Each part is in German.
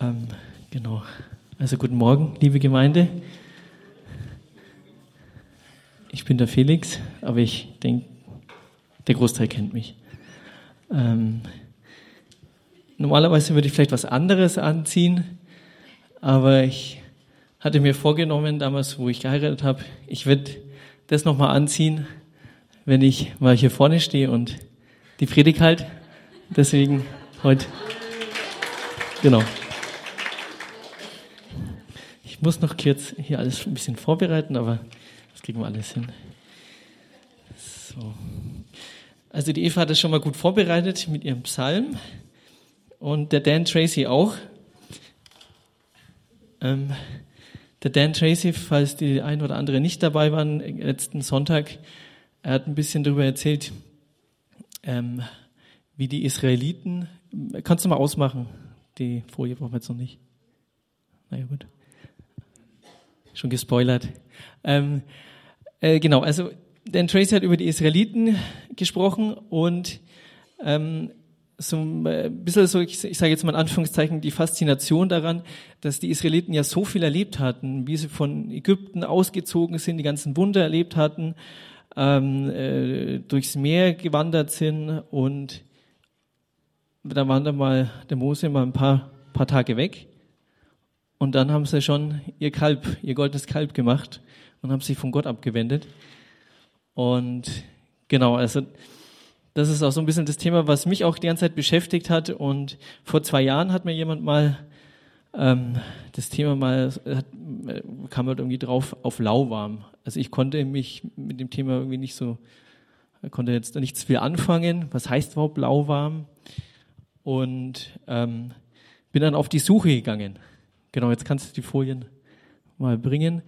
Ähm, genau. Also guten Morgen, liebe Gemeinde. Ich bin der Felix, aber ich denke, der Großteil kennt mich. Ähm, normalerweise würde ich vielleicht was anderes anziehen, aber ich hatte mir vorgenommen, damals, wo ich geheiratet habe, ich werde das nochmal anziehen, wenn ich mal hier vorne stehe und die Predigt halt. Deswegen heute. Genau. Ich muss noch kurz hier alles ein bisschen vorbereiten, aber das kriegen wir alles hin. So. Also die Eva hat das schon mal gut vorbereitet mit ihrem Psalm und der Dan Tracy auch. Ähm, der Dan Tracy, falls die ein oder andere nicht dabei waren, letzten Sonntag, er hat ein bisschen darüber erzählt, ähm, wie die Israeliten, kannst du mal ausmachen, die Folie brauchen wir jetzt noch nicht. Naja, gut schon gespoilert. Ähm, äh, genau, also Dan Tracy hat über die Israeliten gesprochen und ähm, so äh, ein bisschen so, ich, ich sage jetzt mal in Anführungszeichen, die Faszination daran, dass die Israeliten ja so viel erlebt hatten, wie sie von Ägypten ausgezogen sind, die ganzen Wunder erlebt hatten, ähm, äh, durchs Meer gewandert sind und da waren dann mal der Mose mal ein paar, paar Tage weg und dann haben sie schon ihr Kalb, ihr goldenes Kalb gemacht und haben sich von Gott abgewendet. Und genau, also das ist auch so ein bisschen das Thema, was mich auch die ganze Zeit beschäftigt hat. Und vor zwei Jahren hat mir jemand mal ähm, das Thema mal, hat, kam halt irgendwie drauf auf lauwarm. Also ich konnte mich mit dem Thema irgendwie nicht so, konnte jetzt nichts viel anfangen. Was heißt überhaupt lauwarm? Und ähm, bin dann auf die Suche gegangen. Genau, jetzt kannst du die Folien mal bringen.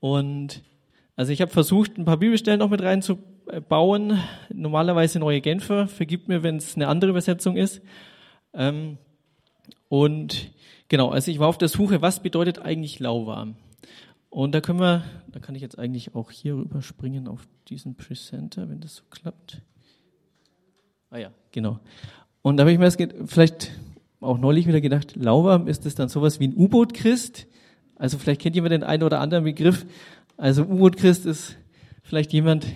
Und also ich habe versucht, ein paar Bibelstellen noch mit reinzubauen. Normalerweise neue Genfer. Vergib mir, wenn es eine andere Übersetzung ist. Ähm, und genau, also ich war auf der Suche, was bedeutet eigentlich lauwarm? Und da können wir, da kann ich jetzt eigentlich auch hier rüberspringen auf diesen Presenter, wenn das so klappt. Ah ja, genau. Und da habe ich mir das vielleicht auch neulich wieder gedacht, lauwarm ist es dann sowas wie ein U-Boot-Christ. Also vielleicht kennt jemand den einen oder anderen Begriff. Also U-Boot-Christ ist vielleicht jemand,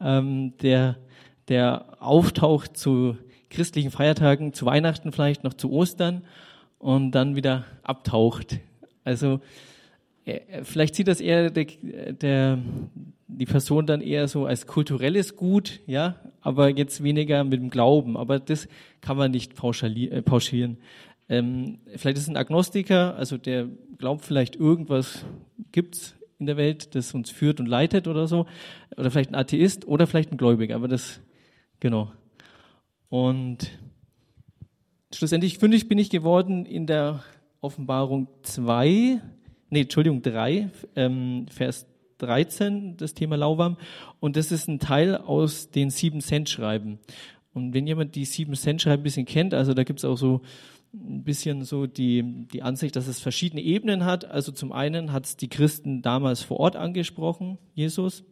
ähm, der, der auftaucht zu christlichen Feiertagen, zu Weihnachten vielleicht, noch zu Ostern und dann wieder abtaucht. Also äh, vielleicht sieht das eher der, der, die Person dann eher so als kulturelles Gut, ja, aber jetzt weniger mit dem Glauben. Aber das kann man nicht äh, pauschalieren. Ähm, vielleicht ist es ein Agnostiker, also der glaubt vielleicht irgendwas gibt's in der Welt, das uns führt und leitet oder so. Oder vielleicht ein Atheist oder vielleicht ein Gläubiger, aber das, genau. Und schlussendlich fündig bin ich geworden in der Offenbarung 2, nee, Entschuldigung, 3, ähm, Vers 13, das Thema Lauwarm. Und das ist ein Teil aus den sieben Cent Schreiben. Und wenn jemand die sieben Cent Schreiben ein bisschen kennt, also da gibt es auch so ein bisschen so die, die Ansicht, dass es verschiedene Ebenen hat. Also zum einen hat es die Christen damals vor Ort angesprochen, Jesus.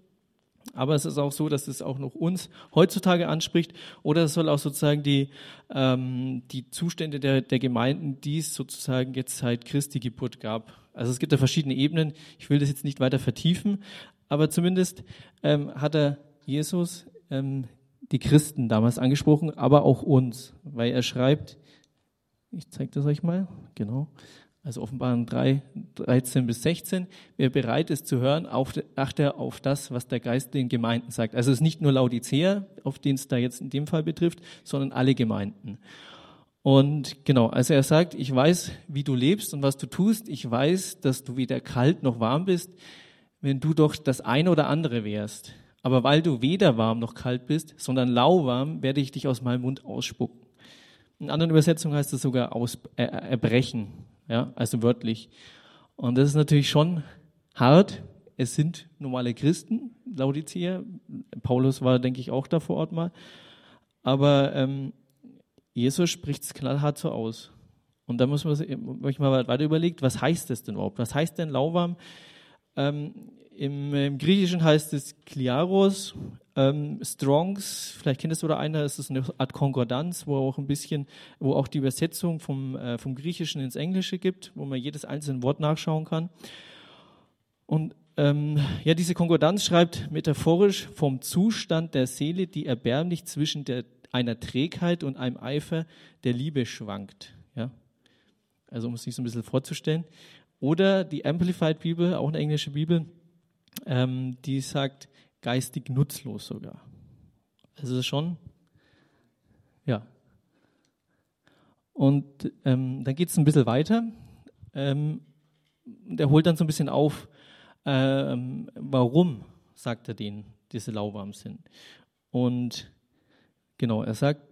Aber es ist auch so, dass es auch noch uns heutzutage anspricht. Oder es soll auch sozusagen die, ähm, die Zustände der, der Gemeinden, die es sozusagen jetzt seit Christi Geburt gab, also es gibt da verschiedene Ebenen. Ich will das jetzt nicht weiter vertiefen, aber zumindest ähm, hat er Jesus ähm, die Christen damals angesprochen, aber auch uns, weil er schreibt, ich zeige das euch mal, genau, also Offenbarung 3, 13 bis 16, wer bereit ist zu hören, achte auf das, was der Geist den Gemeinden sagt. Also es ist nicht nur Laodicea, auf den es da jetzt in dem Fall betrifft, sondern alle Gemeinden. Und genau, also er sagt, ich weiß, wie du lebst und was du tust. Ich weiß, dass du weder kalt noch warm bist, wenn du doch das eine oder andere wärst. Aber weil du weder warm noch kalt bist, sondern lauwarm, werde ich dich aus meinem Mund ausspucken. In anderen Übersetzungen heißt es sogar aus, äh, erbrechen, ja, also wörtlich. Und das ist natürlich schon hart. Es sind normale Christen, Laodicea. Paulus war, denke ich, auch da vor Ort mal. Aber ähm, Jesus spricht es knallhart so aus. Und da muss man sich mal weiter überlegt, was heißt das denn überhaupt? Was heißt denn lauwarm? Ähm, im, im, Griechischen heißt es Kliaros. Ähm, Strongs, vielleicht kennt es oder einer, ist es eine Art Konkordanz, wo auch ein bisschen, wo auch die Übersetzung vom, äh, vom Griechischen ins Englische gibt, wo man jedes einzelne Wort nachschauen kann. Und ähm, ja, diese Konkordanz schreibt metaphorisch vom Zustand der Seele, die erbärmlich zwischen der, einer Trägheit und einem Eifer der Liebe schwankt. Ja? Also um es sich so ein bisschen vorzustellen. Oder die Amplified Bibel, auch eine englische Bibel, ähm, die sagt geistig nutzlos sogar. Also schon, ja. Und ähm, dann geht es ein bisschen weiter. Ähm, der holt dann so ein bisschen auf, ähm, warum sagt er denen, diese lauwarm sind. Und genau, er sagt,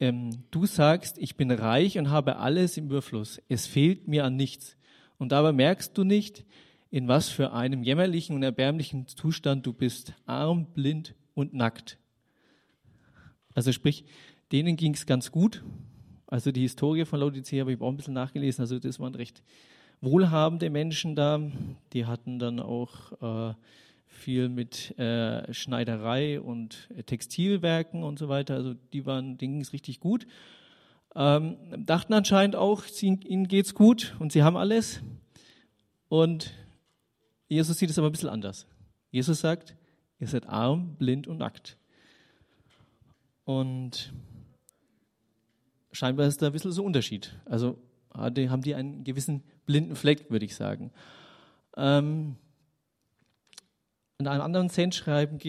ähm, du sagst, ich bin reich und habe alles im Überfluss. Es fehlt mir an nichts. Und dabei merkst du nicht, in was für einem jämmerlichen und erbärmlichen Zustand du bist. Arm, blind und nackt. Also sprich, denen ging es ganz gut. Also die Historie von Laodicea habe ich auch ein bisschen nachgelesen. Also das waren recht wohlhabende Menschen da. Die hatten dann auch äh, viel mit äh, Schneiderei und Textilwerken und so weiter. Also die waren, denen ging es richtig gut. Ähm, dachten anscheinend auch, sie, ihnen geht's gut und sie haben alles. Und Jesus sieht es aber ein bisschen anders. Jesus sagt, ihr seid arm, blind und nackt. Und scheinbar ist da ein bisschen so ein Unterschied. Also haben die einen gewissen blinden Fleck, würde ich sagen. Ähm, in einem anderen Sendschreiben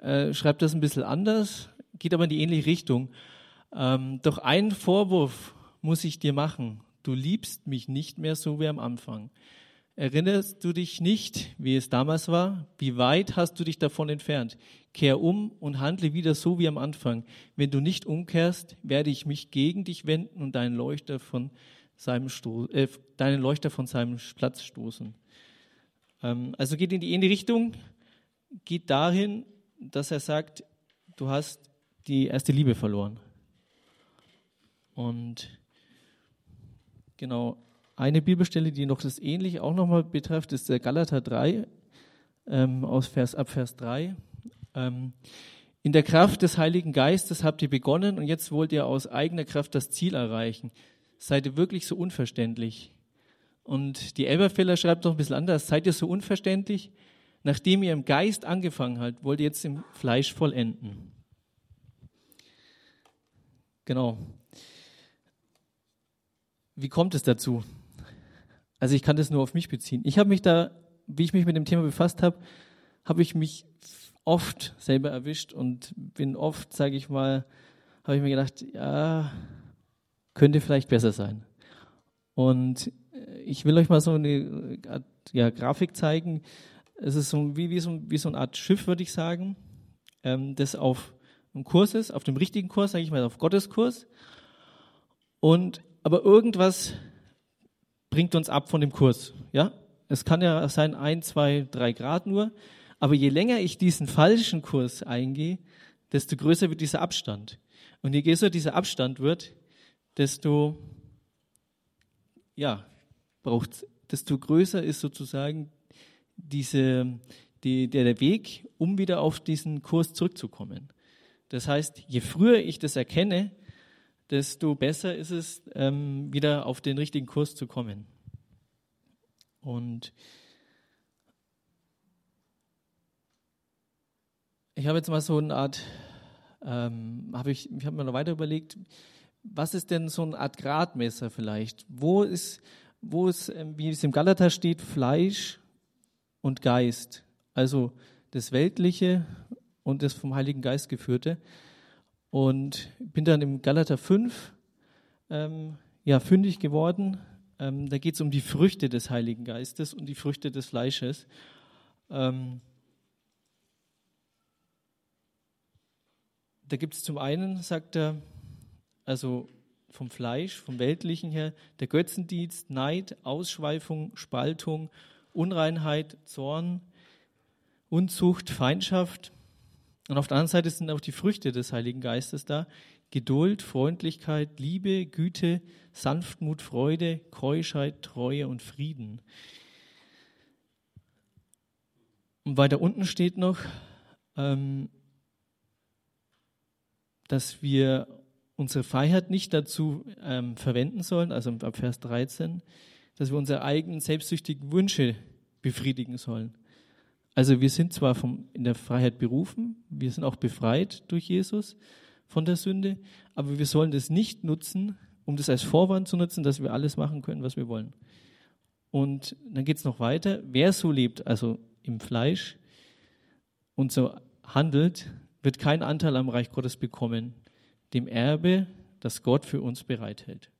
äh, schreibt das ein bisschen anders, geht aber in die ähnliche Richtung. Ähm, doch einen Vorwurf muss ich dir machen. Du liebst mich nicht mehr so wie am Anfang. Erinnerst du dich nicht, wie es damals war? Wie weit hast du dich davon entfernt? Kehr um und handle wieder so wie am Anfang. Wenn du nicht umkehrst, werde ich mich gegen dich wenden und deinen Leuchter von seinem Sto äh, deinen Leuchter von seinem Platz stoßen. Ähm, also geht in die ähnliche Richtung, geht dahin, dass er sagt, du hast die erste Liebe verloren. Und genau, eine Bibelstelle, die noch das Ähnliche auch nochmal betrifft, ist der Galater 3, ähm, aus Vers, ab Vers 3. Ähm, in der Kraft des Heiligen Geistes habt ihr begonnen und jetzt wollt ihr aus eigener Kraft das Ziel erreichen seid ihr wirklich so unverständlich? Und die Elberfeller schreibt doch ein bisschen anders. Seid ihr so unverständlich? Nachdem ihr im Geist angefangen habt, wollt ihr jetzt im Fleisch vollenden. Genau. Wie kommt es dazu? Also ich kann das nur auf mich beziehen. Ich habe mich da, wie ich mich mit dem Thema befasst habe, habe ich mich oft selber erwischt und bin oft, sage ich mal, habe ich mir gedacht, ja, könnte vielleicht besser sein. Und äh, ich will euch mal so eine ja, Grafik zeigen. Es ist so wie, wie, so, wie so eine Art Schiff, würde ich sagen, ähm, das auf einem Kurs ist, auf dem richtigen Kurs, sage ich mal, auf Gottes Kurs. Und aber irgendwas bringt uns ab von dem Kurs. Ja, es kann ja sein ein, zwei, drei Grad nur. Aber je länger ich diesen falschen Kurs eingehe, desto größer wird dieser Abstand. Und je größer dieser Abstand wird, desto, ja, braucht, desto größer ist sozusagen diese, die, der, der Weg, um wieder auf diesen Kurs zurückzukommen. Das heißt, je früher ich das erkenne, desto besser ist es, ähm, wieder auf den richtigen Kurs zu kommen. Und ich habe jetzt mal so eine Art, ähm, habe ich, ich habe mir noch weiter überlegt, was ist denn so eine Art Gradmesser vielleicht? Wo ist, wo ist, ähm, wie es im Galater steht, Fleisch und Geist? Also das Weltliche und das vom Heiligen Geist geführte. Und bin dann im Galater 5 ähm, ja, fündig geworden. Ähm, da geht es um die Früchte des Heiligen Geistes und die Früchte des Fleisches. Ähm, da gibt es zum einen, sagt er, also vom Fleisch, vom Weltlichen her, der Götzendienst, Neid, Ausschweifung, Spaltung, Unreinheit, Zorn, Unzucht, Feindschaft. Und auf der anderen Seite sind auch die Früchte des Heiligen Geistes da. Geduld, Freundlichkeit, Liebe, Güte, Sanftmut, Freude, Keuschheit, Treue und Frieden. Und weiter unten steht noch, ähm, dass wir unsere Freiheit nicht dazu ähm, verwenden sollen, also ab Vers 13, dass wir unsere eigenen selbstsüchtigen Wünsche befriedigen sollen. Also wir sind zwar vom, in der Freiheit berufen, wir sind auch befreit durch Jesus von der Sünde, aber wir sollen das nicht nutzen, um das als Vorwand zu nutzen, dass wir alles machen können, was wir wollen. Und dann geht es noch weiter. Wer so lebt, also im Fleisch und so handelt, wird keinen Anteil am Reich Gottes bekommen, dem Erbe, das Gott für uns bereithält.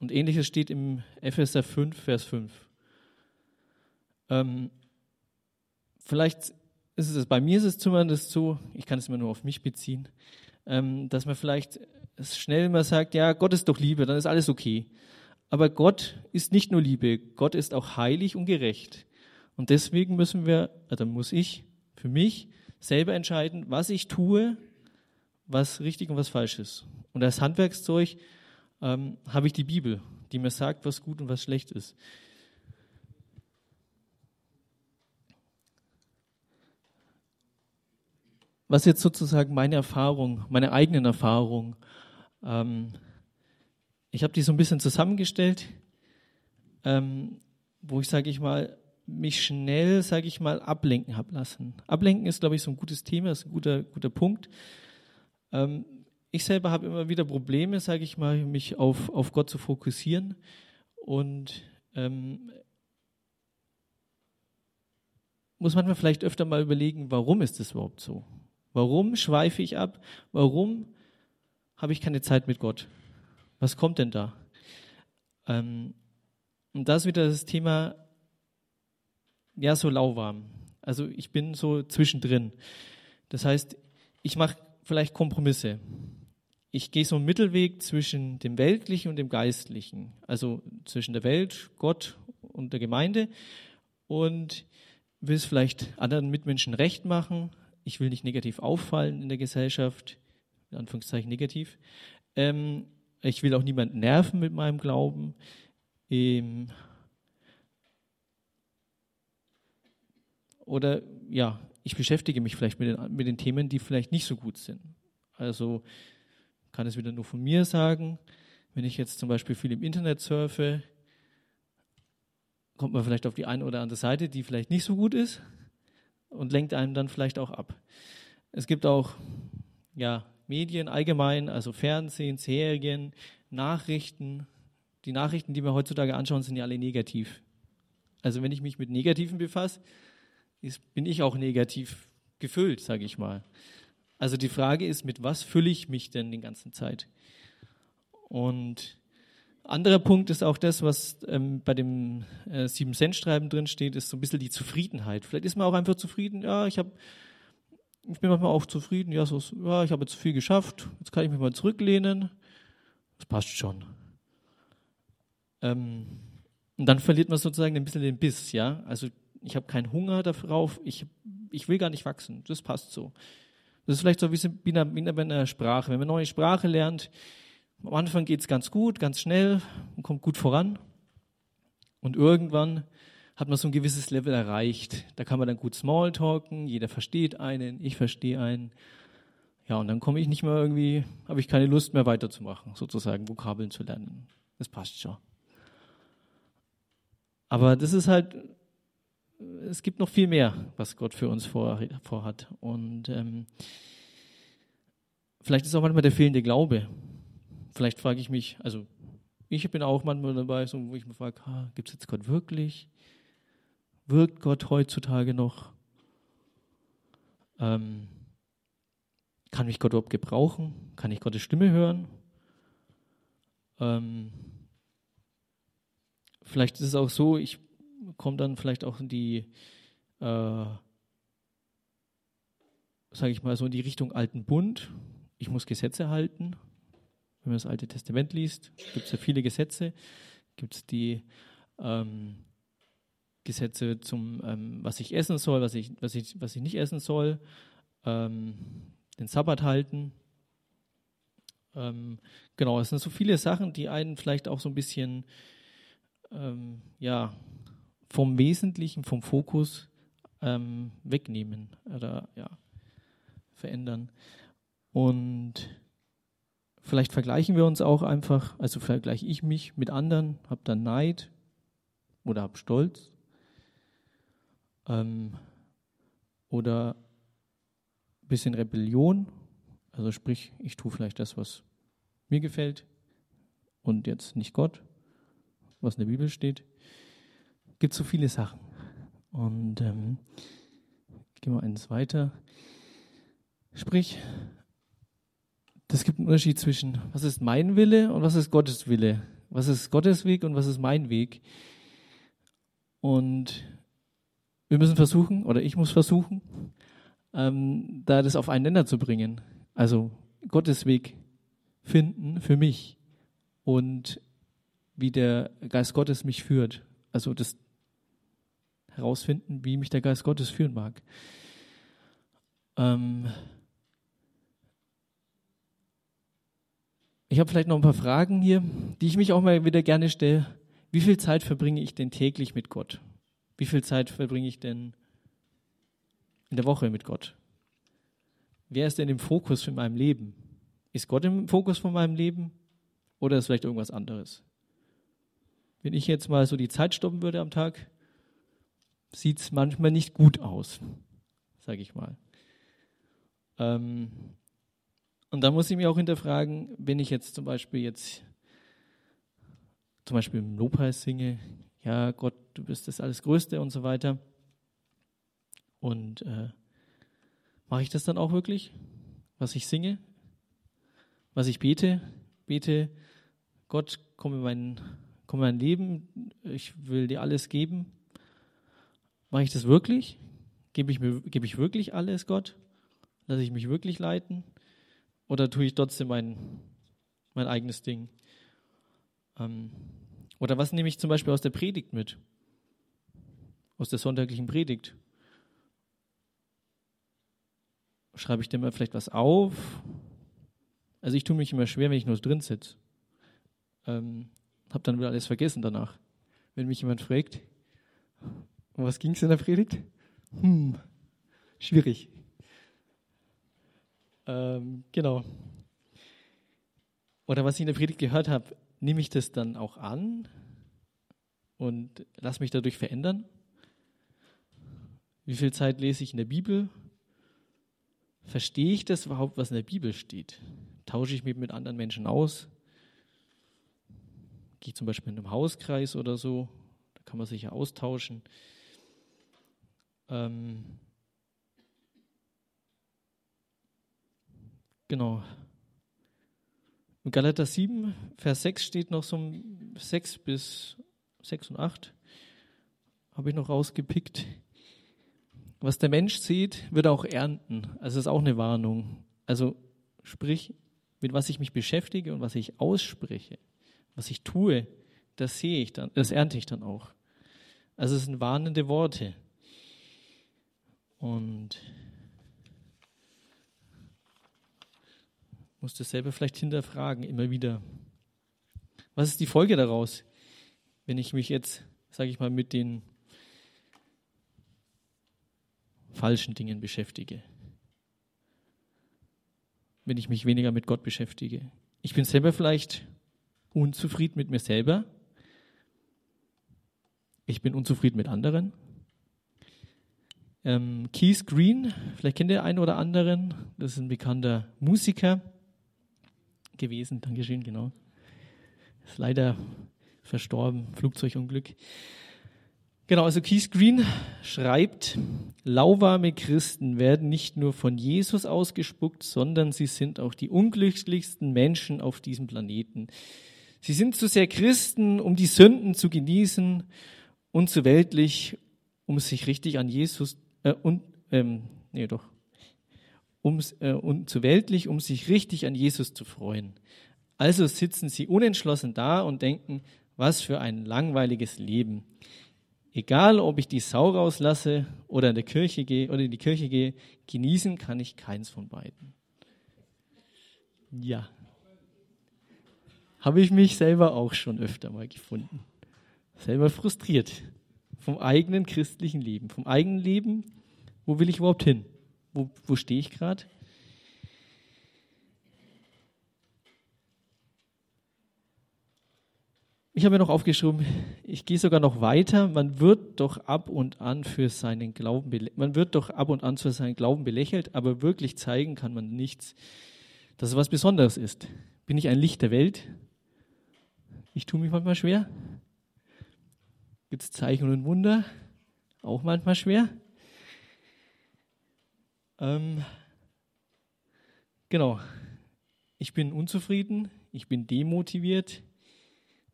Und ähnliches steht im Epheser 5, Vers 5. Ähm, vielleicht ist es, bei mir ist es zumindest so, ich kann es immer nur auf mich beziehen, ähm, dass man vielleicht schnell mal sagt, ja, Gott ist doch Liebe, dann ist alles okay. Aber Gott ist nicht nur Liebe, Gott ist auch heilig und gerecht. Und deswegen müssen wir, also muss ich für mich selber entscheiden, was ich tue, was richtig und was falsch ist. Und als Handwerkszeug ähm, habe ich die Bibel, die mir sagt, was gut und was schlecht ist. Was jetzt sozusagen meine Erfahrung, meine eigenen Erfahrungen, ähm, ich habe die so ein bisschen zusammengestellt, ähm, wo ich, sage ich mal, mich schnell, sage ich mal, ablenken habe lassen. Ablenken ist, glaube ich, so ein gutes Thema, ist ein guter, guter Punkt. Ähm, ich selber habe immer wieder Probleme, sage ich mal, mich auf, auf Gott zu fokussieren und ähm, muss manchmal vielleicht öfter mal überlegen, warum ist das überhaupt so? Warum schweife ich ab? Warum habe ich keine Zeit mit Gott? Was kommt denn da? Ähm, und da ist wieder das Thema, ja, so lauwarm. Also ich bin so zwischendrin. Das heißt, ich mache vielleicht Kompromisse. Ich gehe so einen Mittelweg zwischen dem Weltlichen und dem Geistlichen. Also zwischen der Welt, Gott und der Gemeinde. Und will es vielleicht anderen Mitmenschen recht machen, ich will nicht negativ auffallen in der Gesellschaft, in Anführungszeichen negativ. Ähm, ich will auch niemanden nerven mit meinem Glauben. Ähm, oder ja, ich beschäftige mich vielleicht mit den, mit den Themen, die vielleicht nicht so gut sind. Also kann es wieder nur von mir sagen, wenn ich jetzt zum Beispiel viel im Internet surfe, kommt man vielleicht auf die eine oder andere Seite, die vielleicht nicht so gut ist und lenkt einem dann vielleicht auch ab. Es gibt auch ja, Medien allgemein, also Fernsehen, Serien, Nachrichten. Die Nachrichten, die wir heutzutage anschauen, sind ja alle negativ. Also wenn ich mich mit Negativen befasse, ist, bin ich auch negativ gefüllt, sage ich mal. Also die Frage ist, mit was fülle ich mich denn die ganze Zeit? Und anderer Punkt ist auch das, was ähm, bei dem äh, Sieben-Cent-Schreiben drin steht, ist so ein bisschen die Zufriedenheit. Vielleicht ist man auch einfach zufrieden, ja, ich habe ich bin manchmal auch zufrieden, ja, so, ja, ich habe jetzt viel geschafft, jetzt kann ich mich mal zurücklehnen. Das passt schon. Ähm, und dann verliert man sozusagen ein bisschen den Biss, ja. Also ich habe keinen Hunger darauf, ich, ich will gar nicht wachsen, das passt so. Das ist vielleicht so wie bei einer Sprache. Wenn man eine neue Sprache lernt, am Anfang geht es ganz gut, ganz schnell und kommt gut voran. Und irgendwann hat man so ein gewisses Level erreicht. Da kann man dann gut Smalltalken, jeder versteht einen, ich verstehe einen. Ja, und dann komme ich nicht mehr irgendwie, habe ich keine Lust mehr weiterzumachen, sozusagen Vokabeln zu lernen. Das passt schon. Aber das ist halt, es gibt noch viel mehr, was Gott für uns vorhat. Und ähm, vielleicht ist auch manchmal der fehlende Glaube vielleicht frage ich mich, also ich bin auch manchmal dabei, so, wo ich mich frage, gibt es jetzt Gott wirklich? Wirkt Gott heutzutage noch? Ähm, kann mich Gott überhaupt gebrauchen? Kann ich Gottes Stimme hören? Ähm, vielleicht ist es auch so, ich komme dann vielleicht auch in die, äh, sage ich mal so, in die Richtung Alten Bund. Ich muss Gesetze halten wenn man das Alte Testament liest, gibt es ja viele Gesetze. Gibt es die ähm, Gesetze zum, ähm, was ich essen soll, was ich, was ich, was ich nicht essen soll, ähm, den Sabbat halten. Ähm, genau, es sind so viele Sachen, die einen vielleicht auch so ein bisschen ähm, ja, vom Wesentlichen, vom Fokus ähm, wegnehmen oder ja, verändern. Und vielleicht vergleichen wir uns auch einfach, also vergleiche ich mich mit anderen, habe dann Neid oder habe Stolz ähm, oder ein bisschen Rebellion, also sprich, ich tue vielleicht das, was mir gefällt und jetzt nicht Gott, was in der Bibel steht. Gibt so viele Sachen. Und ähm, gehen wir eins weiter. Sprich, das gibt einen Unterschied zwischen, was ist mein Wille und was ist Gottes Wille. Was ist Gottes Weg und was ist mein Weg. Und wir müssen versuchen, oder ich muss versuchen, ähm, da das auf einen Nenner zu bringen. Also Gottes Weg finden für mich und wie der Geist Gottes mich führt. Also das herausfinden, wie mich der Geist Gottes führen mag. Ähm ich habe vielleicht noch ein paar Fragen hier, die ich mich auch mal wieder gerne stelle. Wie viel Zeit verbringe ich denn täglich mit Gott? Wie viel Zeit verbringe ich denn in der Woche mit Gott? Wer ist denn im Fokus von meinem Leben? Ist Gott im Fokus von meinem Leben oder ist vielleicht irgendwas anderes? Wenn ich jetzt mal so die Zeit stoppen würde am Tag, sieht es manchmal nicht gut aus, sage ich mal. Ähm, und da muss ich mich auch hinterfragen, wenn ich jetzt zum Beispiel jetzt zum Beispiel im Lobpreis singe, ja Gott, du bist das alles Größte und so weiter. Und äh, mache ich das dann auch wirklich, was ich singe, was ich bete? Bete, Gott, komm in mein, komm in mein Leben, ich will dir alles geben. Mache ich das wirklich? Gebe ich, mir, gebe ich wirklich alles Gott? Lasse ich mich wirklich leiten? Oder tue ich trotzdem mein, mein eigenes Ding? Ähm, oder was nehme ich zum Beispiel aus der Predigt mit? Aus der sonntaglichen Predigt? Schreibe ich dir mal vielleicht was auf? Also ich tue mich immer schwer, wenn ich nur drin sitze. Ähm, hab dann wieder alles vergessen danach. Wenn mich jemand fragt, um was ging es in der Predigt? Hm, schwierig. Ähm, genau. Oder was ich in der Predigt gehört habe, nehme ich das dann auch an und lass mich dadurch verändern? Wie viel Zeit lese ich in der Bibel? Verstehe ich das überhaupt, was in der Bibel steht? Tausche ich mich mit anderen Menschen aus? Gehe ich zum Beispiel in einem Hauskreis oder so? Da kann man sich ja austauschen. Ähm genau. In Galater 7, Vers 6 steht noch so 6 bis 6 und 8. Habe ich noch rausgepickt. Was der Mensch sieht, wird er auch ernten. Also das ist auch eine Warnung. Also sprich, mit was ich mich beschäftige und was ich ausspreche, was ich tue, das sehe ich dann, das ernte ich dann auch. Also es sind warnende Worte. Und muss das selber vielleicht hinterfragen, immer wieder. Was ist die Folge daraus, wenn ich mich jetzt, sage ich mal, mit den falschen Dingen beschäftige? Wenn ich mich weniger mit Gott beschäftige? Ich bin selber vielleicht unzufrieden mit mir selber. Ich bin unzufrieden mit anderen. Ähm, Keith Green, vielleicht kennt ihr einen oder anderen, das ist ein bekannter Musiker gewesen. Dankeschön, genau. Ist leider verstorben, Flugzeugunglück. Genau, also Keith Green schreibt, lauwarme Christen werden nicht nur von Jesus ausgespuckt, sondern sie sind auch die unglücklichsten Menschen auf diesem Planeten. Sie sind zu sehr Christen, um die Sünden zu genießen und zu weltlich, um sich richtig an Jesus äh, und ähm, nee doch um, äh, und zu weltlich, um sich richtig an Jesus zu freuen. Also sitzen sie unentschlossen da und denken, was für ein langweiliges Leben. Egal, ob ich die Sau rauslasse oder in der Kirche gehe oder in die Kirche gehe, genießen kann ich keins von beiden. Ja. Habe ich mich selber auch schon öfter mal gefunden. Selber frustriert. vom eigenen christlichen Leben, vom eigenen Leben. Wo will ich überhaupt hin? Wo, wo stehe ich gerade? Ich habe mir noch aufgeschrieben, ich gehe sogar noch weiter. Man wird doch ab und an für seinen Glauben, man wird doch ab und an für seinen Glauben belächelt, aber wirklich zeigen kann man nichts, dass es was Besonderes ist. Bin ich ein Licht der Welt? Ich tue mich manchmal schwer. Gibt es Zeichen und Wunder? Auch manchmal schwer. Ähm, genau. Ich bin unzufrieden, ich bin demotiviert,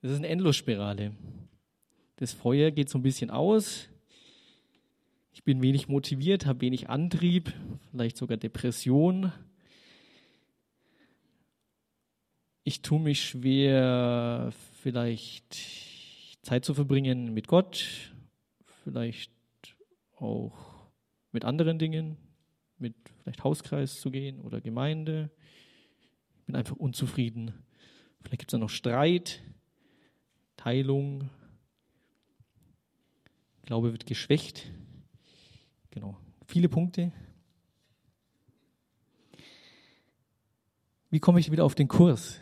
das ist eine Endlosspirale. Das Feuer geht so ein bisschen aus. Ich bin wenig motiviert, habe wenig Antrieb, vielleicht sogar Depression. Ich tue mich schwer, vielleicht Zeit zu verbringen mit Gott, vielleicht auch mit anderen Dingen, mit vielleicht Hauskreis zu gehen oder Gemeinde. Ich bin einfach unzufrieden. Vielleicht gibt es da noch Streit. Teilung. Glaube wird geschwächt. Genau. Viele Punkte. Wie komme ich wieder auf den Kurs?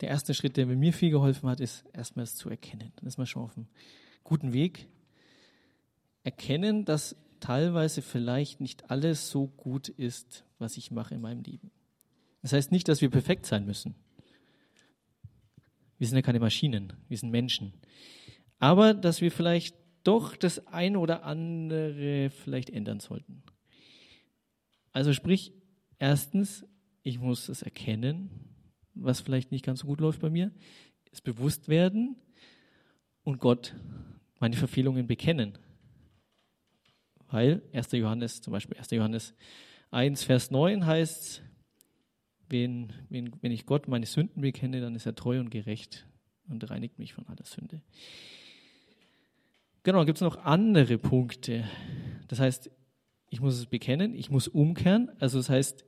Der erste Schritt, der mir viel geholfen hat, ist erstmal es zu erkennen. Dann ist man schon auf einem guten Weg. Erkennen, dass teilweise vielleicht nicht alles so gut ist, was ich mache in meinem Leben. Das heißt nicht, dass wir perfekt sein müssen. Wir sind ja keine Maschinen, wir sind Menschen. Aber dass wir vielleicht doch das eine oder andere vielleicht ändern sollten. Also sprich, erstens, ich muss es erkennen, was vielleicht nicht ganz so gut läuft bei mir, es bewusst werden und Gott meine Verfehlungen bekennen. Weil 1. Johannes, zum Beispiel 1. Johannes 1, Vers 9 heißt, wenn, wenn, wenn ich Gott meine Sünden bekenne, dann ist er treu und gerecht und reinigt mich von aller Sünde. Genau, gibt es noch andere Punkte. Das heißt, ich muss es bekennen, ich muss umkehren. Also das heißt,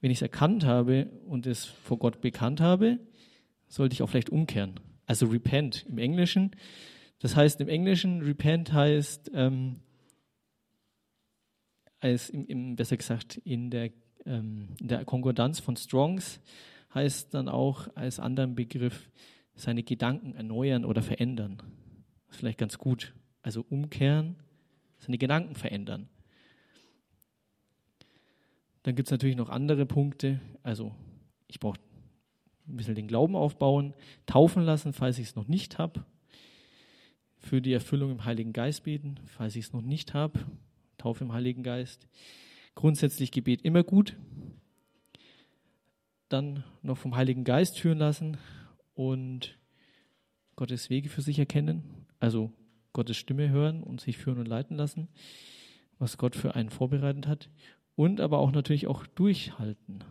wenn ich es erkannt habe und es vor Gott bekannt habe, sollte ich auch vielleicht umkehren. Also repent im Englischen. Das heißt, im Englischen repent heißt ähm, als im, im, besser gesagt in der, ähm, in der Konkordanz von Strongs heißt dann auch als anderen Begriff seine Gedanken erneuern oder verändern. Das ist vielleicht ganz gut. Also umkehren, seine Gedanken verändern. Dann gibt es natürlich noch andere Punkte. Also ich brauche ein bisschen den Glauben aufbauen, taufen lassen, falls ich es noch nicht habe. Für die Erfüllung im Heiligen Geist beten, falls ich es noch nicht habe. Taufe im Heiligen Geist. Grundsätzlich Gebet immer gut. Dann noch vom Heiligen Geist führen lassen und Gottes Wege für sich erkennen. Also Gottes Stimme hören und sich führen und leiten lassen, was Gott für einen vorbereitet hat. Und aber auch natürlich auch durchhalten.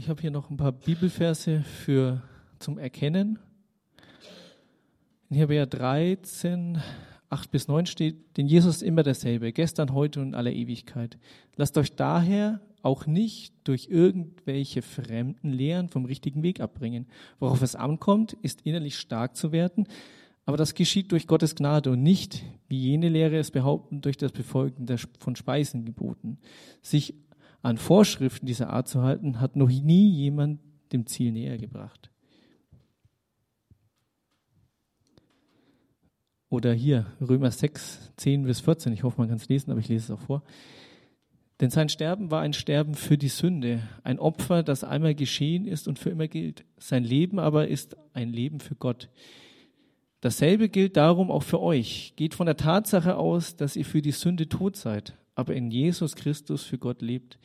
Ich habe hier noch ein paar Bibelverse für zum Erkennen. In Hebräer 13, 8 bis 9 steht, denn Jesus ist immer derselbe, gestern, heute und in aller Ewigkeit. Lasst euch daher auch nicht durch irgendwelche fremden Lehren vom richtigen Weg abbringen. Worauf es ankommt, ist innerlich stark zu werden, aber das geschieht durch Gottes Gnade und nicht, wie jene Lehre es behaupten, durch das Befolgen von Speisengeboten. Sich an Vorschriften dieser Art zu halten, hat noch nie jemand dem Ziel näher gebracht. Oder hier, Römer 6, 10 bis 14. Ich hoffe, man kann es lesen, aber ich lese es auch vor. Denn sein Sterben war ein Sterben für die Sünde, ein Opfer, das einmal geschehen ist und für immer gilt. Sein Leben aber ist ein Leben für Gott. Dasselbe gilt darum auch für euch. Geht von der Tatsache aus, dass ihr für die Sünde tot seid, aber in Jesus Christus für Gott lebt.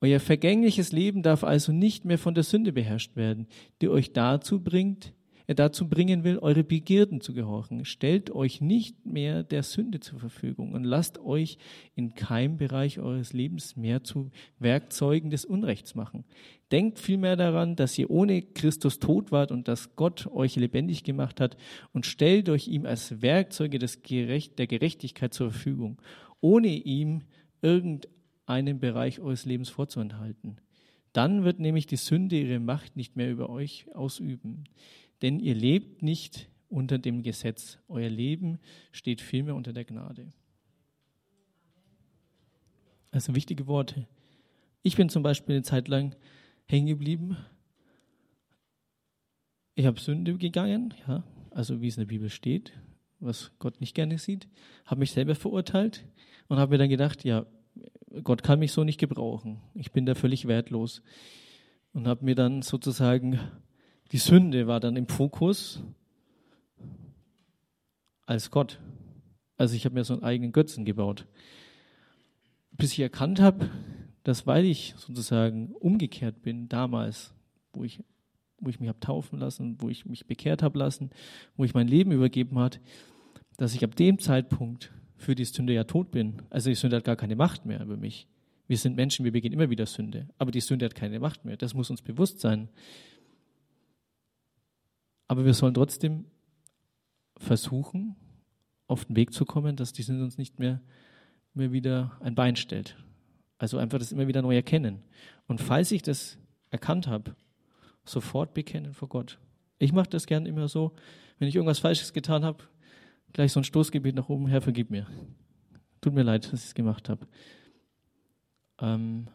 Euer vergängliches Leben darf also nicht mehr von der Sünde beherrscht werden, die euch dazu bringt, er dazu bringen will, eure Begierden zu gehorchen. Stellt euch nicht mehr der Sünde zur Verfügung und lasst euch in keinem Bereich eures Lebens mehr zu Werkzeugen des Unrechts machen. Denkt vielmehr daran, dass ihr ohne Christus tot wart und dass Gott euch lebendig gemacht hat und stellt euch ihm als Werkzeuge des Gerecht, der Gerechtigkeit zur Verfügung, ohne ihm irgendeinen Bereich eures Lebens vorzuenthalten. Dann wird nämlich die Sünde ihre Macht nicht mehr über euch ausüben. Denn ihr lebt nicht unter dem Gesetz. Euer Leben steht vielmehr unter der Gnade. Also wichtige Worte. Ich bin zum Beispiel eine Zeit lang hängen geblieben. Ich habe Sünde gegangen, ja, also wie es in der Bibel steht, was Gott nicht gerne sieht, habe mich selber verurteilt und habe mir dann gedacht, ja, Gott kann mich so nicht gebrauchen. Ich bin da völlig wertlos. Und habe mir dann sozusagen, die Sünde war dann im Fokus als Gott. Also ich habe mir so einen eigenen Götzen gebaut. Bis ich erkannt habe, dass weil ich sozusagen umgekehrt bin damals, wo ich, wo ich mich habe taufen lassen, wo ich mich bekehrt habe lassen, wo ich mein Leben übergeben hat, dass ich ab dem Zeitpunkt für die Sünde ja tot bin. Also die Sünde hat gar keine Macht mehr über mich. Wir sind Menschen, wir begehen immer wieder Sünde. Aber die Sünde hat keine Macht mehr. Das muss uns bewusst sein. Aber wir sollen trotzdem versuchen, auf den Weg zu kommen, dass die Sünde uns nicht mehr, mehr wieder ein Bein stellt. Also einfach das immer wieder neu erkennen. Und falls ich das erkannt habe, sofort bekennen vor Gott. Ich mache das gern immer so, wenn ich irgendwas Falsches getan habe, gleich so ein Stoßgebet nach oben, Herr, vergib mir. Tut mir leid, dass ich es gemacht habe. Ähm,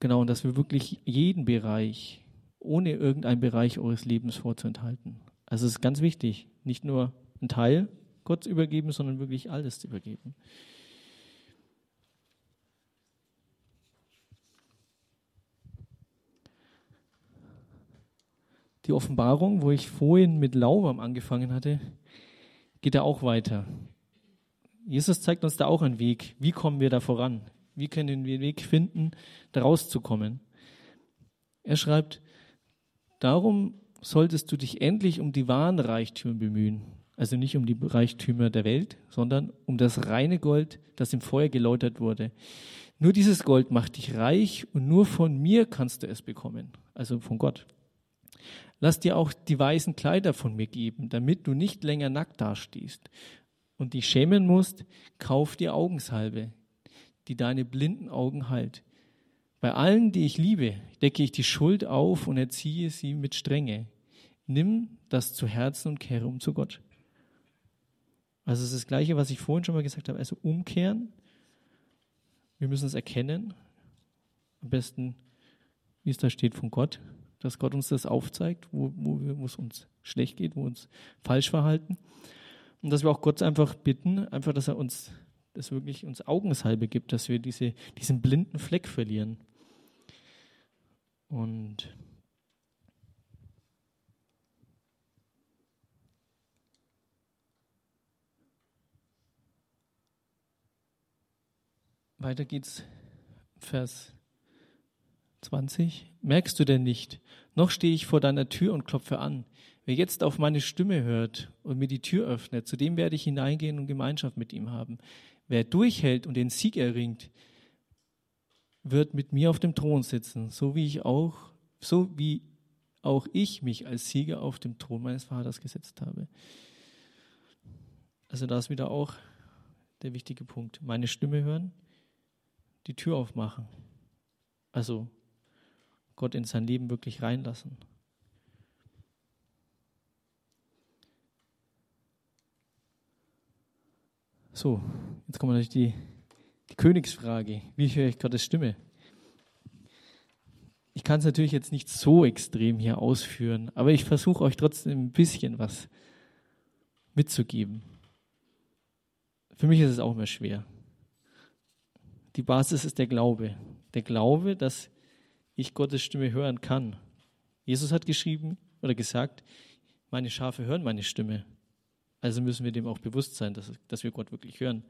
genau, und dass wir wirklich jeden Bereich, ohne irgendeinen Bereich eures Lebens vorzuenthalten. Also es ist ganz wichtig, nicht nur ein Teil Gott übergeben, sondern wirklich alles zu übergeben. Die Offenbarung, wo ich vorhin mit Laubam angefangen hatte, geht er auch weiter. Jesus zeigt uns da auch einen Weg. Wie kommen wir da voran? Wie können wir einen Weg finden, da rauszukommen? Er schreibt, darum solltest du dich endlich um die wahren Reichtümer bemühen. Also nicht um die Reichtümer der Welt, sondern um das reine Gold, das im Feuer geläutert wurde. Nur dieses Gold macht dich reich und nur von mir kannst du es bekommen, also von Gott. Lass dir auch die weißen Kleider von mir geben, damit du nicht länger nackt dastehst und dich schämen musst, kauf dir Augensalbe, die deine blinden Augen heilt. Bei allen, die ich liebe, decke ich die Schuld auf und erziehe sie mit Strenge. Nimm das zu Herzen und kehre um zu Gott. Also es ist das Gleiche, was ich vorhin schon mal gesagt habe. Also umkehren. Wir müssen es erkennen. Am besten, wie es da steht, von Gott dass Gott uns das aufzeigt, wo, wo, wo es uns schlecht geht, wo wir uns falsch verhalten. Und dass wir auch Gott einfach bitten, einfach, dass er uns das wirklich uns Augensalbe gibt, dass wir diese, diesen blinden Fleck verlieren. Und weiter geht's, Vers 20. Merkst du denn nicht? Noch stehe ich vor deiner Tür und klopfe an. Wer jetzt auf meine Stimme hört und mir die Tür öffnet, zu dem werde ich hineingehen und Gemeinschaft mit ihm haben. Wer durchhält und den Sieg erringt, wird mit mir auf dem Thron sitzen, so wie ich auch, so wie auch ich mich als Sieger auf dem Thron meines Vaters gesetzt habe. Also da ist wieder auch der wichtige Punkt. Meine Stimme hören, die Tür aufmachen. Also Gott in sein Leben wirklich reinlassen. So, jetzt kommt natürlich die, die Königsfrage. Wie höre ich Gottes Stimme? Ich kann es natürlich jetzt nicht so extrem hier ausführen, aber ich versuche euch trotzdem ein bisschen was mitzugeben. Für mich ist es auch immer schwer. Die Basis ist der Glaube. Der Glaube, dass ich Gottes Stimme hören kann. Jesus hat geschrieben oder gesagt, meine Schafe hören meine Stimme. Also müssen wir dem auch bewusst sein, dass, dass wir Gott wirklich hören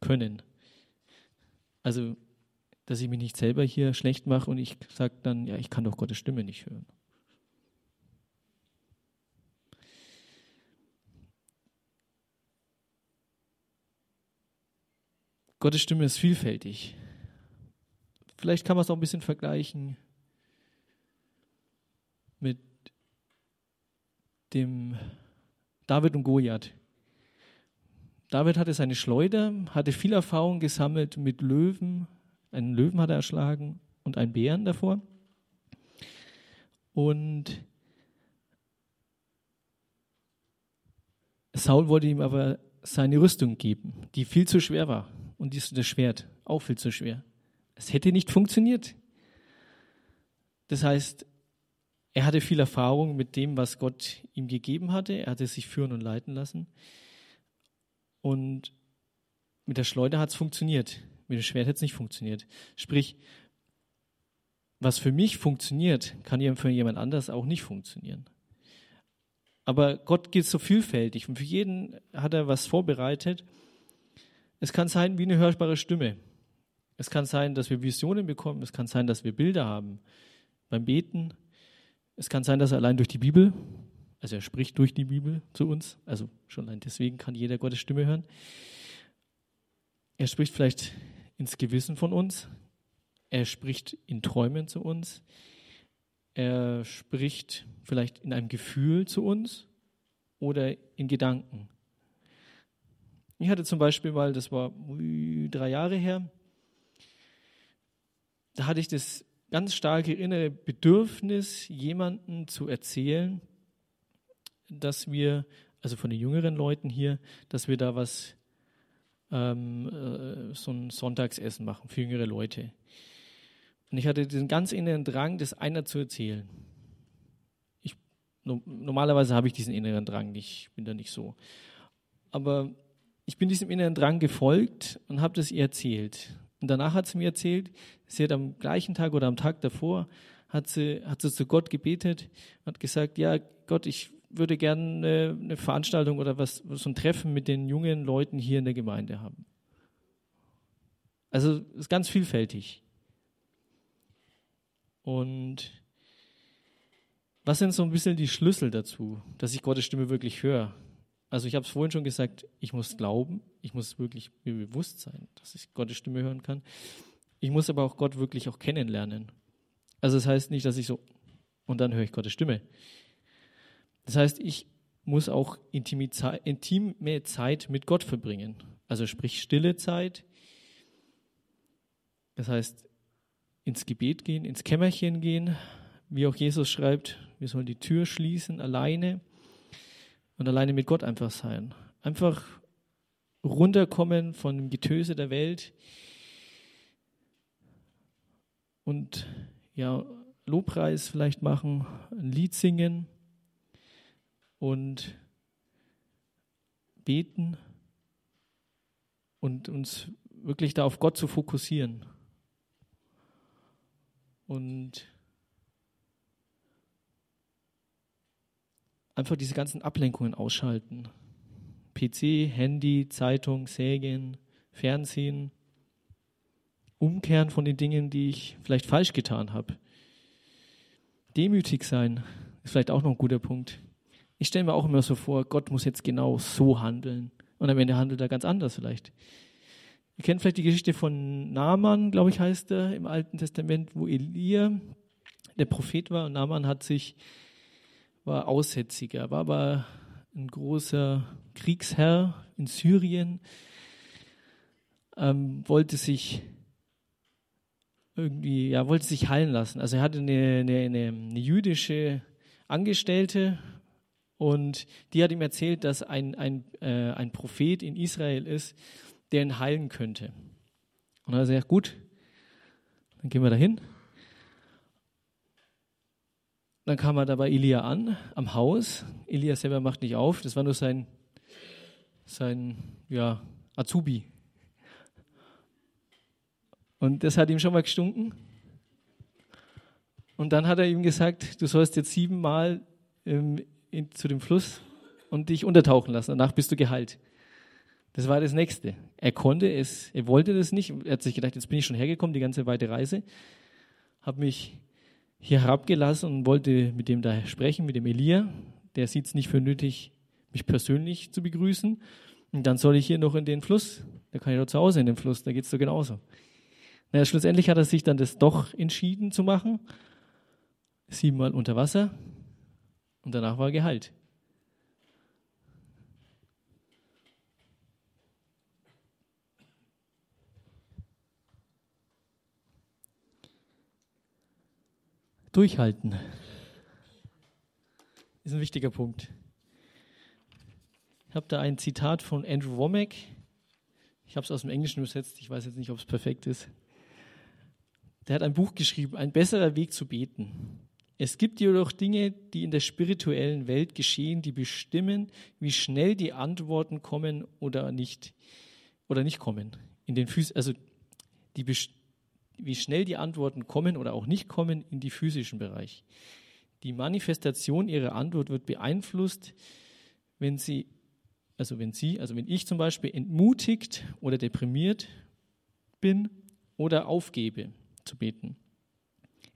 können. Also, dass ich mich nicht selber hier schlecht mache und ich sage dann, ja, ich kann doch Gottes Stimme nicht hören. Gottes Stimme ist vielfältig. Vielleicht kann man es auch ein bisschen vergleichen mit dem David und Goliath David hatte seine Schleuder, hatte viel Erfahrung gesammelt mit Löwen. Einen Löwen hat er erschlagen und einen Bären davor. Und Saul wollte ihm aber seine Rüstung geben, die viel zu schwer war. Und das Schwert auch viel zu schwer. Es hätte nicht funktioniert. Das heißt, er hatte viel Erfahrung mit dem, was Gott ihm gegeben hatte. Er hatte sich führen und leiten lassen. Und mit der Schleuder hat es funktioniert. Mit dem Schwert hat es nicht funktioniert. Sprich, was für mich funktioniert, kann ja für jemand anders auch nicht funktionieren. Aber Gott geht so vielfältig und für jeden hat er was vorbereitet. Es kann sein wie eine hörbare Stimme. Es kann sein, dass wir Visionen bekommen. Es kann sein, dass wir Bilder haben beim Beten. Es kann sein, dass er allein durch die Bibel, also er spricht durch die Bibel zu uns, also schon allein deswegen kann jeder Gottes Stimme hören. Er spricht vielleicht ins Gewissen von uns. Er spricht in Träumen zu uns. Er spricht vielleicht in einem Gefühl zu uns oder in Gedanken. Ich hatte zum Beispiel mal, das war drei Jahre her, da hatte ich das ganz starke innere Bedürfnis, jemanden zu erzählen, dass wir, also von den jüngeren Leuten hier, dass wir da was, ähm, äh, so ein Sonntagsessen machen für jüngere Leute. Und ich hatte diesen ganz inneren Drang, das einer zu erzählen. Ich, no, normalerweise habe ich diesen inneren Drang, ich bin da nicht so. Aber ich bin diesem inneren Drang gefolgt und habe das ihr erzählt. Und danach hat sie mir erzählt, sie hat am gleichen Tag oder am Tag davor, hat sie, hat sie zu Gott gebetet, hat gesagt, ja Gott, ich würde gerne eine Veranstaltung oder was, so ein Treffen mit den jungen Leuten hier in der Gemeinde haben. Also es ist ganz vielfältig. Und was sind so ein bisschen die Schlüssel dazu, dass ich Gottes Stimme wirklich höre? Also ich habe es vorhin schon gesagt, ich muss glauben, ich muss wirklich mir bewusst sein, dass ich Gottes Stimme hören kann. Ich muss aber auch Gott wirklich auch kennenlernen. Also das heißt nicht, dass ich so und dann höre ich Gottes Stimme. Das heißt, ich muss auch intime Zeit mit Gott verbringen. Also sprich stille Zeit. Das heißt, ins Gebet gehen, ins Kämmerchen gehen, wie auch Jesus schreibt, wir sollen die Tür schließen, alleine und alleine mit Gott einfach sein. Einfach runterkommen von dem Getöse der Welt und ja, Lobpreis vielleicht machen, ein Lied singen und beten und uns wirklich da auf Gott zu fokussieren. Und einfach diese ganzen Ablenkungen ausschalten. PC, Handy, Zeitung, Sägen, Fernsehen. Umkehren von den Dingen, die ich vielleicht falsch getan habe. Demütig sein ist vielleicht auch noch ein guter Punkt. Ich stelle mir auch immer so vor, Gott muss jetzt genau so handeln. Und am Ende handelt er ganz anders vielleicht. Ihr kennt vielleicht die Geschichte von Naaman, glaube ich, heißt er im Alten Testament, wo Elia der Prophet war und Naaman hat sich war Aussätziger, war aber ein großer Kriegsherr in Syrien, ähm, wollte sich irgendwie, ja, wollte sich heilen lassen. Also er hatte eine, eine, eine, eine jüdische Angestellte und die hat ihm erzählt, dass ein, ein, äh, ein Prophet in Israel ist, der ihn heilen könnte. Und er hat gesagt, gut, dann gehen wir dahin. Dann kam er da bei Elia an, am Haus. Elia selber macht nicht auf, das war nur sein, sein ja, Azubi. Und das hat ihm schon mal gestunken. Und dann hat er ihm gesagt, du sollst jetzt siebenmal ähm, in, zu dem Fluss und dich untertauchen lassen. Danach bist du geheilt. Das war das Nächste. Er konnte es, er wollte das nicht. Er hat sich gedacht, jetzt bin ich schon hergekommen, die ganze weite Reise. Habe mich hier herabgelassen und wollte mit dem da sprechen, mit dem Elia. Der sieht es nicht für nötig, mich persönlich zu begrüßen. Und dann soll ich hier noch in den Fluss. Da kann ich doch zu Hause in den Fluss, da geht's doch genauso. Naja, schlussendlich hat er sich dann das doch entschieden zu machen. Siebenmal unter Wasser. Und danach war er geheilt. Durchhalten ist ein wichtiger Punkt. Ich habe da ein Zitat von Andrew Womack. Ich habe es aus dem Englischen übersetzt. Ich weiß jetzt nicht, ob es perfekt ist. Der hat ein Buch geschrieben, Ein besserer Weg zu beten. Es gibt jedoch Dinge, die in der spirituellen Welt geschehen, die bestimmen, wie schnell die Antworten kommen oder nicht oder nicht kommen. In den Phys also die wie schnell die Antworten kommen oder auch nicht kommen in die physischen Bereich. Die Manifestation ihrer Antwort wird beeinflusst, wenn sie, also wenn sie, also wenn ich zum Beispiel entmutigt oder deprimiert bin oder aufgebe zu beten.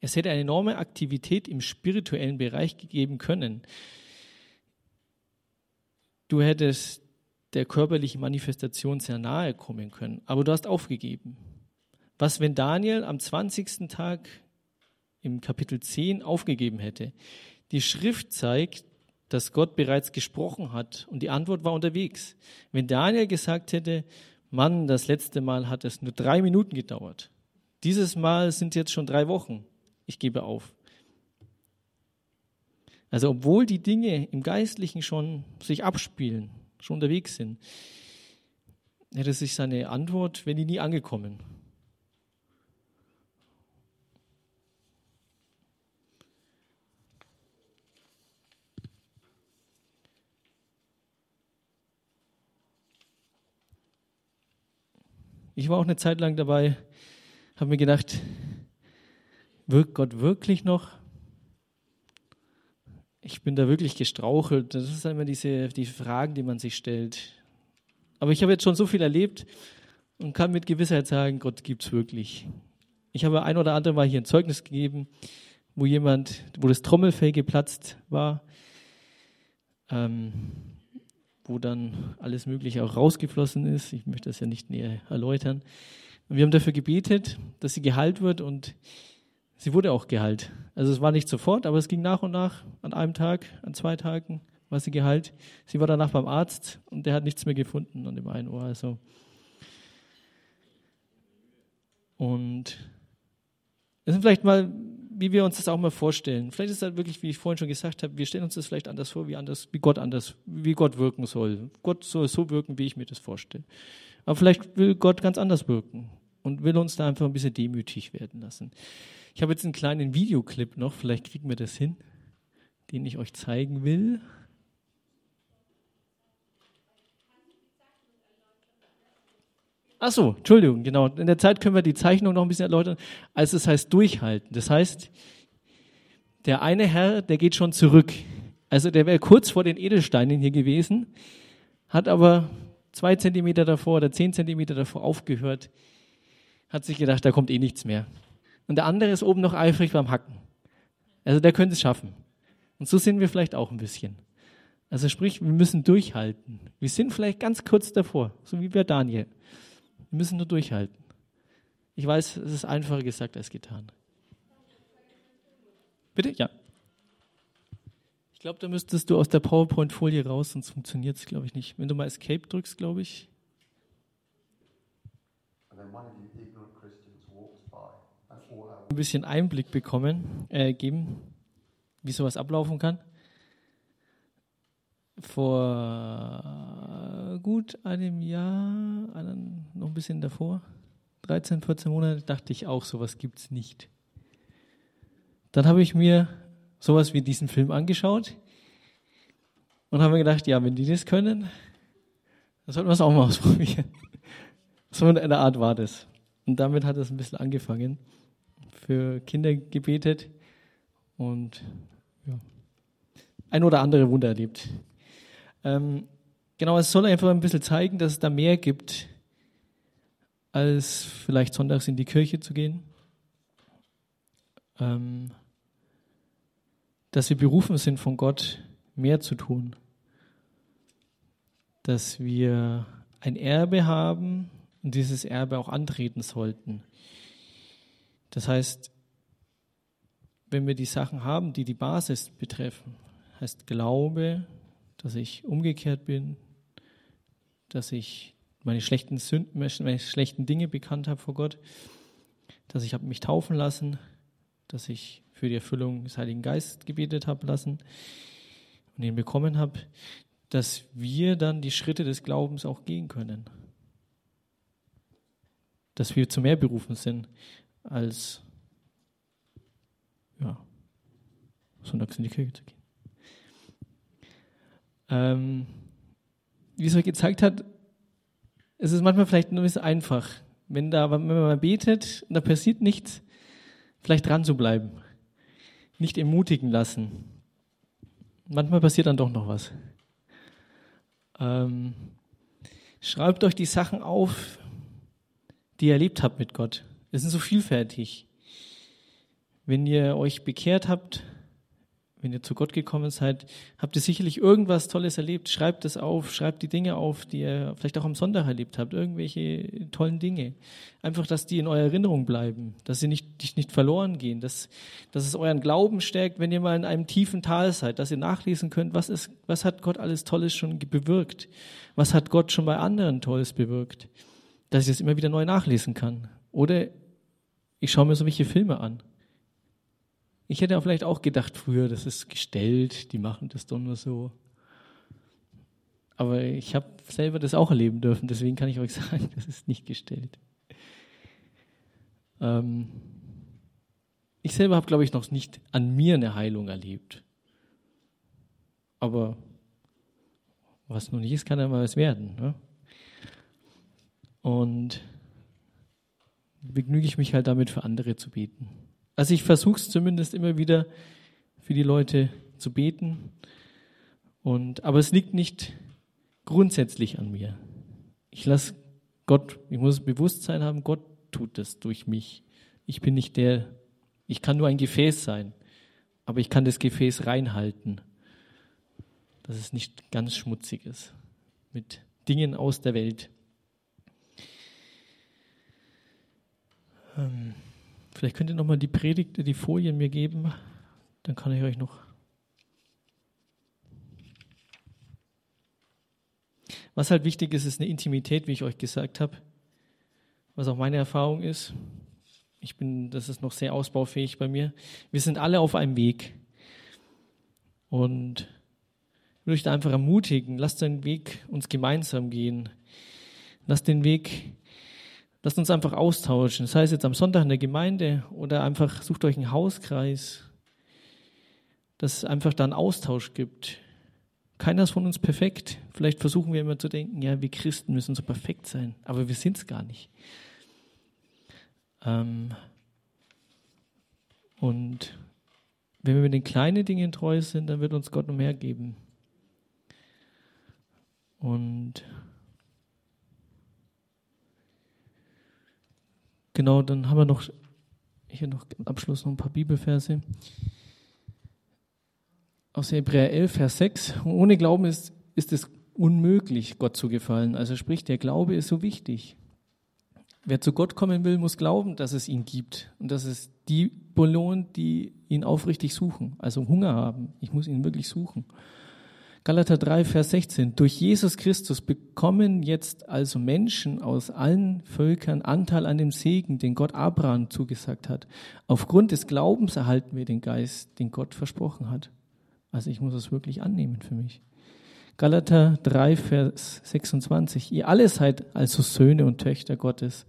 Es hätte eine enorme Aktivität im spirituellen Bereich gegeben können. Du hättest der körperlichen Manifestation sehr nahe kommen können, aber du hast aufgegeben. Was, wenn Daniel am 20. Tag im Kapitel 10 aufgegeben hätte? Die Schrift zeigt, dass Gott bereits gesprochen hat und die Antwort war unterwegs. Wenn Daniel gesagt hätte, Mann, das letzte Mal hat es nur drei Minuten gedauert. Dieses Mal sind jetzt schon drei Wochen. Ich gebe auf. Also obwohl die Dinge im Geistlichen schon sich abspielen, schon unterwegs sind, hätte sich seine Antwort, wenn die nie angekommen. Ich war auch eine Zeit lang dabei, habe mir gedacht, wirkt Gott wirklich noch? Ich bin da wirklich gestrauchelt. Das sind immer diese die Fragen, die man sich stellt. Aber ich habe jetzt schon so viel erlebt und kann mit Gewissheit sagen, Gott gibt es wirklich. Ich habe ein oder andere Mal hier ein Zeugnis gegeben, wo jemand, wo das Trommelfell geplatzt war. Ähm, wo dann alles Mögliche auch rausgeflossen ist. Ich möchte das ja nicht näher erläutern. Und wir haben dafür gebetet, dass sie geheilt wird und sie wurde auch geheilt. Also es war nicht sofort, aber es ging nach und nach. An einem Tag, an zwei Tagen war sie geheilt. Sie war danach beim Arzt und der hat nichts mehr gefunden an dem einen Ohr. Also und das sind vielleicht mal wie wir uns das auch mal vorstellen. Vielleicht ist halt wirklich, wie ich vorhin schon gesagt habe, wir stellen uns das vielleicht anders vor, wie anders, wie Gott anders, wie Gott wirken soll. Gott soll so wirken, wie ich mir das vorstelle. Aber vielleicht will Gott ganz anders wirken und will uns da einfach ein bisschen demütig werden lassen. Ich habe jetzt einen kleinen Videoclip noch, vielleicht kriegen wir das hin, den ich euch zeigen will. Ach so, Entschuldigung, genau. In der Zeit können wir die Zeichnung noch ein bisschen erläutern. Also es heißt durchhalten. Das heißt, der eine Herr, der geht schon zurück. Also der wäre kurz vor den Edelsteinen hier gewesen, hat aber zwei Zentimeter davor oder zehn Zentimeter davor aufgehört, hat sich gedacht, da kommt eh nichts mehr. Und der andere ist oben noch eifrig beim Hacken. Also der könnte es schaffen. Und so sind wir vielleicht auch ein bisschen. Also sprich, wir müssen durchhalten. Wir sind vielleicht ganz kurz davor, so wie bei Daniel. Wir müssen nur durchhalten. Ich weiß, es ist einfacher gesagt als getan. Bitte? Ja. Ich glaube, da müsstest du aus der PowerPoint-Folie raus, sonst funktioniert es, glaube ich, nicht. Wenn du mal Escape drückst, glaube ich. Ein bisschen Einblick bekommen, äh, geben, wie sowas ablaufen kann. Vor gut einem Jahr, noch ein bisschen davor, 13, 14 Monate, dachte ich auch, sowas gibt es nicht. Dann habe ich mir sowas wie diesen Film angeschaut und habe mir gedacht, ja, wenn die das können, dann sollten wir es auch mal ausprobieren. So in einer Art war das. Und damit hat es ein bisschen angefangen. Für Kinder gebetet und ja, ein oder andere Wunder erlebt. Ähm, genau, es soll einfach ein bisschen zeigen, dass es da mehr gibt, als vielleicht sonntags in die Kirche zu gehen. Ähm, dass wir berufen sind von Gott, mehr zu tun. dass wir ein Erbe haben und dieses Erbe auch antreten sollten. Das heißt, wenn wir die Sachen haben, die die Basis betreffen, heißt Glaube, dass ich umgekehrt bin, dass ich meine schlechten Sünden, meine schlechten Dinge bekannt habe vor Gott, dass ich habe mich taufen lassen, dass ich für die Erfüllung des Heiligen Geistes gebetet habe lassen und ihn bekommen habe, dass wir dann die Schritte des Glaubens auch gehen können. Dass wir zu mehr berufen sind als ja, sonntags in die Kirche zu gehen. Ähm, wie es euch gezeigt hat, es ist manchmal vielleicht nur ein bisschen einfach, wenn da, wenn man betet und da passiert nichts, vielleicht dran zu bleiben, nicht ermutigen lassen. Manchmal passiert dann doch noch was. Ähm, schreibt euch die Sachen auf, die ihr erlebt habt mit Gott. Es sind so vielfältig. Wenn ihr euch bekehrt habt, wenn ihr zu Gott gekommen seid, habt ihr sicherlich irgendwas Tolles erlebt. Schreibt es auf, schreibt die Dinge auf, die ihr vielleicht auch am Sonntag erlebt habt, irgendwelche tollen Dinge. Einfach, dass die in eurer Erinnerung bleiben, dass sie nicht, nicht verloren gehen, dass, dass es euren Glauben stärkt, wenn ihr mal in einem tiefen Tal seid, dass ihr nachlesen könnt, was, ist, was hat Gott alles Tolles schon bewirkt, was hat Gott schon bei anderen Tolles bewirkt, dass ich das immer wieder neu nachlesen kann. Oder ich schaue mir so welche Filme an ich hätte ja vielleicht auch gedacht früher, das ist gestellt, die machen das doch nur so. Aber ich habe selber das auch erleben dürfen, deswegen kann ich euch sagen, das ist nicht gestellt. Ähm ich selber habe, glaube ich, noch nicht an mir eine Heilung erlebt. Aber was noch nicht ist, kann ja mal was werden. Ne? Und begnüge ich mich halt damit, für andere zu beten. Also ich versuche es zumindest immer wieder für die Leute zu beten. Und, aber es liegt nicht grundsätzlich an mir. Ich lasse Gott, ich muss Bewusstsein haben, Gott tut das durch mich. Ich bin nicht der, ich kann nur ein Gefäß sein, aber ich kann das Gefäß reinhalten, dass es nicht ganz schmutzig ist mit Dingen aus der Welt. Ähm. Vielleicht könnt ihr nochmal die Predigt, die Folien mir geben. Dann kann ich euch noch. Was halt wichtig ist, ist eine Intimität, wie ich euch gesagt habe. Was auch meine Erfahrung ist. Ich bin, das ist noch sehr ausbaufähig bei mir. Wir sind alle auf einem Weg. Und ich will euch da einfach ermutigen, lasst den Weg uns gemeinsam gehen. Lasst den Weg Lasst uns einfach austauschen. Das heißt jetzt am Sonntag in der Gemeinde oder einfach sucht euch einen Hauskreis, dass es einfach da einen Austausch gibt. Keiner ist von uns perfekt. Vielleicht versuchen wir immer zu denken, ja, wir Christen müssen so perfekt sein, aber wir sind es gar nicht. Ähm und wenn wir mit den kleinen Dingen treu sind, dann wird uns Gott noch mehr geben. Und Genau, dann haben wir noch hier noch im Abschluss noch ein paar Bibelverse. Aus Hebräer 11, Vers 6. Ohne Glauben ist, ist es unmöglich, Gott zu gefallen. Also sprich, der Glaube ist so wichtig. Wer zu Gott kommen will, muss glauben, dass es ihn gibt und dass es die belohnt, die ihn aufrichtig suchen, also Hunger haben. Ich muss ihn wirklich suchen. Galater 3, Vers 16. Durch Jesus Christus bekommen jetzt also Menschen aus allen Völkern Anteil an dem Segen, den Gott Abraham zugesagt hat. Aufgrund des Glaubens erhalten wir den Geist, den Gott versprochen hat. Also ich muss es wirklich annehmen für mich. Galater 3, Vers 26. Ihr alle seid also Söhne und Töchter Gottes,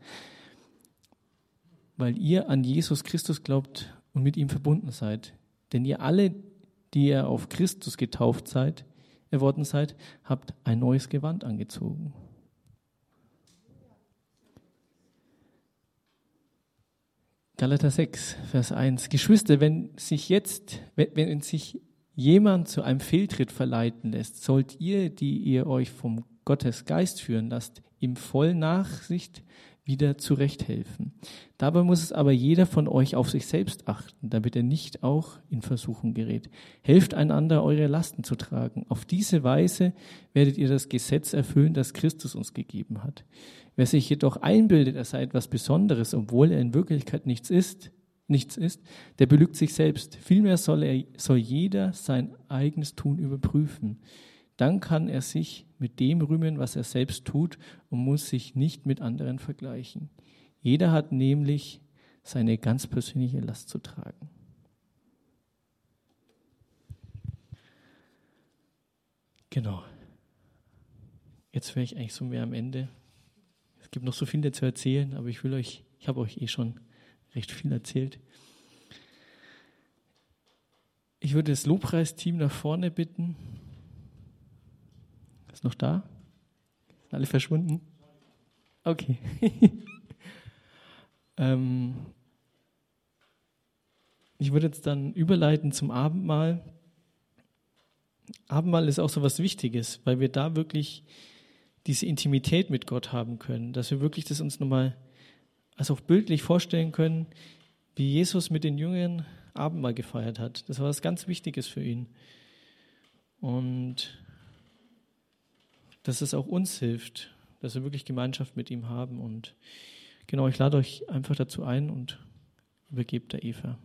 weil ihr an Jesus Christus glaubt und mit ihm verbunden seid. Denn ihr alle, die ihr auf Christus getauft seid, geworden seid, habt ein neues Gewand angezogen. Galater 6, Vers 1. Geschwister, wenn sich jetzt, wenn, wenn sich jemand zu einem Fehltritt verleiten lässt, sollt ihr, die ihr euch vom Gottes Geist führen lasst, ihm voll Nachsicht wieder zurechthelfen. Dabei muss es aber jeder von euch auf sich selbst achten, damit er nicht auch in Versuchung gerät. Helft einander, eure Lasten zu tragen. Auf diese Weise werdet ihr das Gesetz erfüllen, das Christus uns gegeben hat. Wer sich jedoch einbildet, er sei etwas Besonderes, obwohl er in Wirklichkeit nichts ist, nichts ist, der belügt sich selbst. Vielmehr soll, er, soll jeder sein eigenes Tun überprüfen. Dann kann er sich mit dem rühmen, was er selbst tut und muss sich nicht mit anderen vergleichen. Jeder hat nämlich seine ganz persönliche Last zu tragen. Genau. Jetzt wäre ich eigentlich so mehr am Ende. Es gibt noch so viel zu erzählen, aber ich will euch, ich habe euch eh schon recht viel erzählt. Ich würde das Lobpreisteam nach vorne bitten. Ist noch da? Sind alle verschwunden? Okay. ähm, ich würde jetzt dann überleiten zum Abendmahl. Abendmahl ist auch so was Wichtiges, weil wir da wirklich diese Intimität mit Gott haben können, dass wir wirklich das uns nochmal also auch bildlich vorstellen können, wie Jesus mit den Jüngern Abendmahl gefeiert hat. Das war was ganz Wichtiges für ihn. Und dass es auch uns hilft, dass wir wirklich Gemeinschaft mit ihm haben. Und genau, ich lade euch einfach dazu ein und übergebe der Eva.